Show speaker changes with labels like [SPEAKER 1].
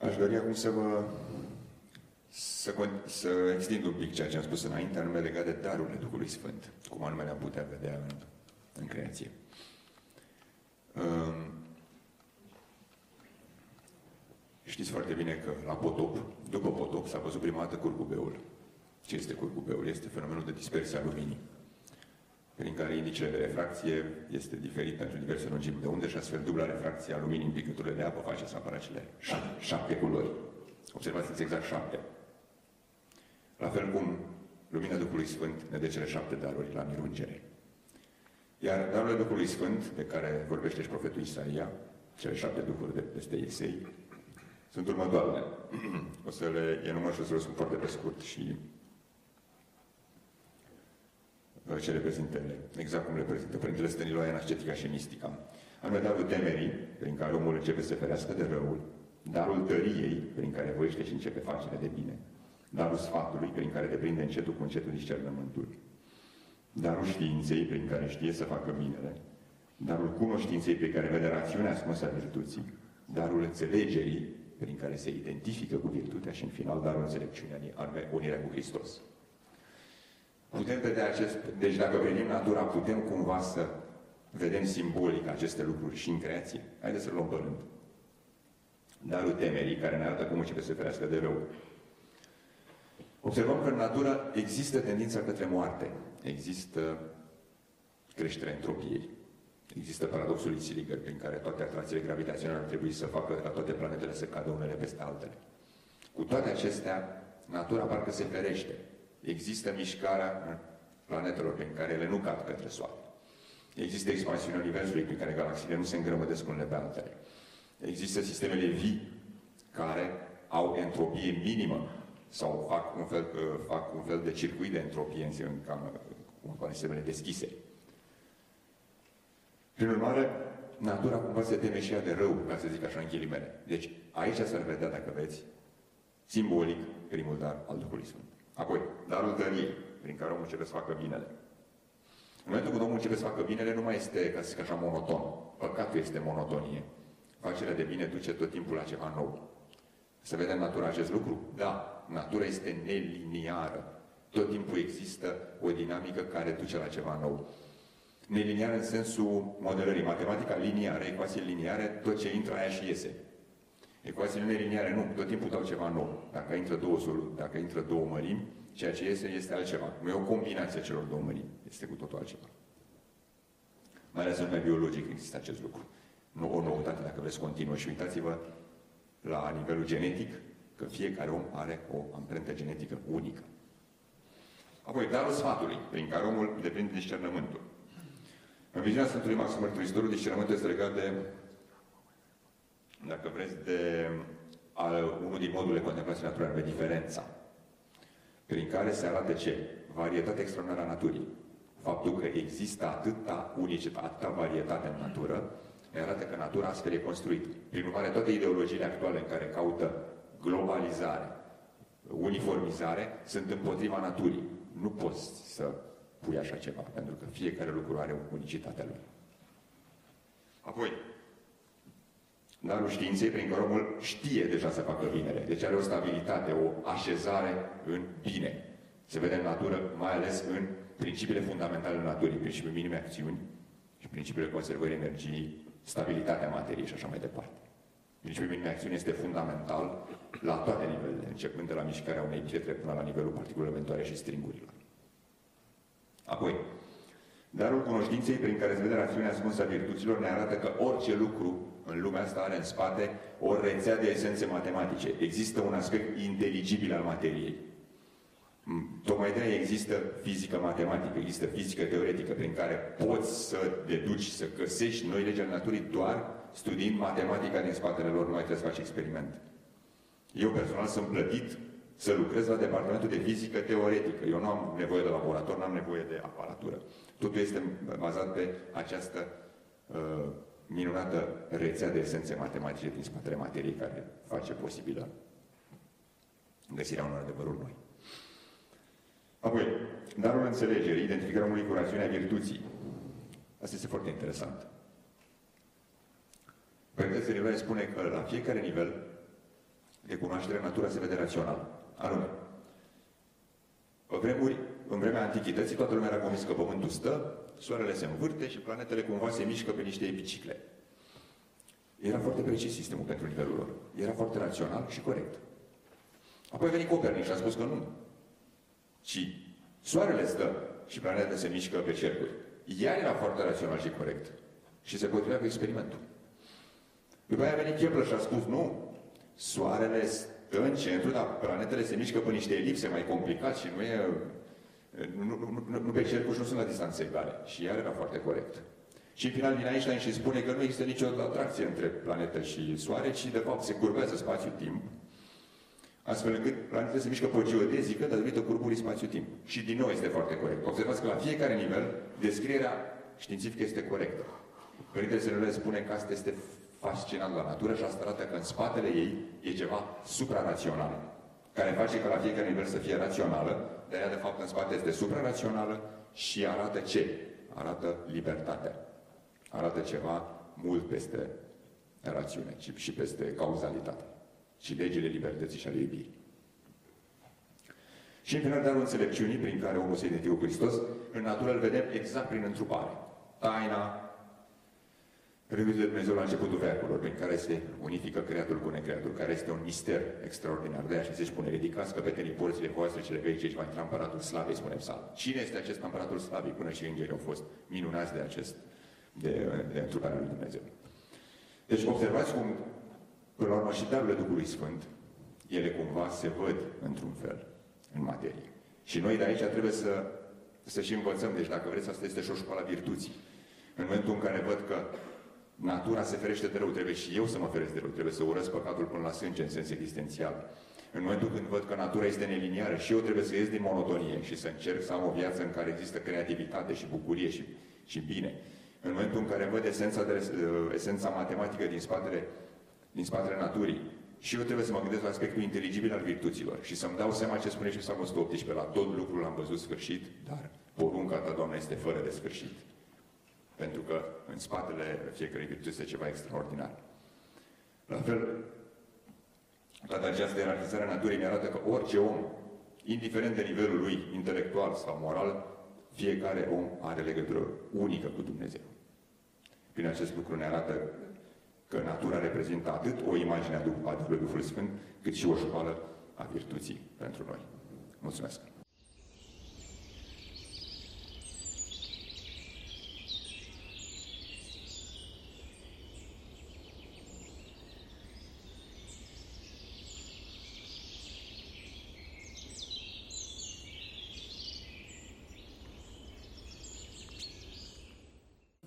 [SPEAKER 1] Aș dori acum să vă să, să extind un pic ceea ce am spus înainte, anume legat de darurile Duhului Sfânt, cum anume le-am putea vedea în, în creație. Um, știți foarte bine că la potop, după potop, s-a văzut prima dată curcubeul. Ce este curcubeul? Este fenomenul de dispersie a luminii, prin care indicele de refracție este diferit pentru diverse lungimi de unde și astfel dubla refracție a luminii în picăturile de apă face să apară cele șapte, șapte culori. Observați exact șapte. La fel cum lumina Duhului Sfânt ne dă cele șapte daruri la mirungere. Iar darurile Duhului Sfânt, de care vorbește și profetul Isaia, cele șapte duhuri de peste Isei, sunt următoarele. O să le enumăr și o să le spun foarte pe scurt și uh, ce reprezintă ele, exact cum le prezintă Părintele Stăniloae în ascetica și mistica. Anume darul temerii, prin care omul începe să ferească de răul, darul tăriei, prin care voiește și începe facerea de bine, darul sfatului, prin care deprinde încetul cu încetul discernământul, darul științei, prin care știe să facă binele, darul cunoștinței, pe care vede rațiunea ascunsă a virtuții, darul înțelegerii, prin care se identifică cu virtutea și, în final, darul înțelepciunii, anume unirea cu Hristos. Putem vedea acest... Deci, dacă vedem natura, putem cumva să vedem simbolic aceste lucruri și în creație. Haideți să luăm pe rând. Darul temerii, care ne arată cum începe să se ferească de rău. Observăm că în natură există tendința către moarte. Există creșterea entropiei. Există paradoxul Isiliger, prin care toate atracțiile gravitaționale ar trebui să facă ca toate planetele să cadă unele peste altele. Cu toate acestea, natura parcă se ferește. Există mișcarea planetelor prin care ele nu cad către Soare. Există expansiunea Universului prin care galaxiile nu se îngrămădesc unele pe altele. Există sistemele vii care au entropie minimă sau fac un fel, uh, fac un fel de circuit de entropie în, în, în sistemele deschise. Prin urmare, natura cumva se teme și ea de rău, ca să zic așa în ghilimele. Deci aici s-ar vedea, dacă veți, simbolic primul dar al Duhului Sfânt. Apoi, darul dăriei, prin care omul începe să facă binele. În momentul când omul începe să facă binele, nu mai este, ca să zic așa, monoton. Păcatul este monotonie. Facerea de bine duce tot timpul la ceva nou. Să vedem natura acest lucru? Da, natura este neliniară. Tot timpul există o dinamică care duce la ceva nou. Neliniară în sensul modelării. Matematica liniară, ecuații liniare, tot ce intră aia și iese. Ecuațiile neliniare nu, tot timpul dau ceva nou. Dacă intră două, solu, dacă intră două mărimi, ceea ce iese este altceva. Nu e o combinație celor două mărimi, este cu totul altceva. Mai ales în lumea biologic există acest lucru. Nu o noutate, dacă vreți, continuă. Și uitați-vă la nivelul genetic, că fiecare om are o amprentă genetică unică. Apoi, darul sfatului, prin care omul deprinde discernământul. În viziunea Sfântului Maxim Mărturisitorul, discernământul este legat de, dacă vreți, de al, unul din modurile contemplației naturale, diferența, prin care se arată ce? Varietatea extraordinară a naturii. Faptul că există atâta unicitate, atâta varietate în natură, ne arată că natura astfel e construită. Prin urmare, toate ideologiile actuale în care caută globalizare, uniformizare, sunt împotriva naturii. Nu poți să pui așa ceva, pentru că fiecare lucru are o unicitatea lui. Apoi, darul științei prin care omul știe deja să facă binele. Deci are o stabilitate, o așezare în bine. Se vede în natură, mai ales în principiile fundamentale ale naturii, principiul minime acțiuni și principiile conservării energiei, stabilitatea materiei și așa mai departe. Principiul minime acțiuni este fundamental la toate nivelele, începând de la mișcarea unei pietre până la nivelul particulelor elementare și stringurilor. Apoi, darul cunoștinței prin care se vede rațiunea ascunsă a virtuților ne arată că orice lucru în lumea asta are în spate o rețea de esențe matematice. Există un aspect inteligibil al materiei. Mm, tocmai de există fizică matematică, există fizică teoretică prin care poți să deduci, să găsești noi legea naturii doar studiind matematica din spatele lor, nu mai trebuie să faci experiment. Eu personal sunt plătit să lucrez la departamentul de fizică teoretică. Eu nu am nevoie de laborator, nu am nevoie de aparatură. Totul este bazat pe această uh, minunată rețea de esențe matematice din spatele materiei care face posibilă găsirea unor adevăruri noi. Apoi, darul înțelegerii, identificarea omului cu rațiunea virtuții. Asta este foarte interesant. Părintele Seriloane spune că la fiecare nivel de cunoaștere, natura se vede rațional. Anume, în vremuri, în vremea antichității, toată lumea era convins că Pământul stă, Soarele se învârte și planetele cumva se mișcă pe niște epicicle. Era foarte precis sistemul pentru nivelul lor. Era foarte rațional și corect. Apoi a venit Copernic și a spus că nu. Ci Soarele stă și planetele se mișcă pe cercuri. Iar era foarte rațional și corect. Și se potrivea cu experimentul. După aia a venit Kepler și a spus nu. Soarele stă în centru, dar planetele se mișcă pe niște elipse mai complicat și nu e nu, nu, nu, nu pe cercuri și nu sunt la distanțe egale. Și iar era foarte corect. Și în final vine Einstein și spune că nu există nicio atracție între planetă și Soare, ci de fapt se curbează spațiu-timp. Astfel încât planetele se mișcă pe geodezică datorită curburii spațiu-timp. Și din nou este foarte corect. Observați că la fiecare nivel descrierea științifică este corectă. Părintele Senule spune că asta este fascinant la natură și asta arată că în spatele ei e ceva suprarațional, care face ca la fiecare nivel să fie rațională dar ea de fapt în spate este suprarațională și arată ce? Arată libertatea. Arată ceva mult peste rațiune ci și peste cauzalitate și legile libertății și ale iubirii. Și în final darul înțelepciunii prin care omul se identifică cu Hristos, în natură îl vedem exact prin întrupare. Taina Rândul de Dumnezeu la începutul veacurilor, prin care se unifică creatul cu necreatul, care este un mister extraordinar. De aceea se spune, ridicați căpetenii porțile voastre cele vechi, și va intra împăratul slavei, spune psalm. Cine este acest împăratul slavei? Până și îngerii au fost minunați de acest, de, de întruparea lui Dumnezeu. Deci observați cum, până la urmă, și darurile Duhului Sfânt, ele cumva se văd într-un fel în materie. Și noi de aici trebuie să, să și învățăm. Deci dacă vreți, asta este și o școală virtuții. În momentul în care văd că natura se ferește de rău, trebuie și eu să mă feresc de rău, trebuie să urăsc păcatul până la sânge în sens existențial. În momentul când văd că natura este neliniară și eu trebuie să ies din monotonie și să încerc să am o viață în care există creativitate și bucurie și, și bine. În momentul în care văd esența, de, uh, esența matematică din spatele, din spatele naturii, și eu trebuie să mă gândesc la aspectul inteligibil al virtuților și să-mi dau seama ce spune și Psalmul 118, la tot lucrul am văzut sfârșit, dar porunca ta, Doamne, este fără de sfârșit pentru că în spatele fiecărui virtute este ceva extraordinar. La fel, toată această ierarhizare a naturii mi arată că orice om, indiferent de nivelul lui intelectual sau moral, fiecare om are legătură unică cu Dumnezeu. Prin acest lucru ne arată că natura reprezintă atât o imagine a Duhului Duhului Sfânt, cât și o școală a virtuții pentru noi. Mulțumesc!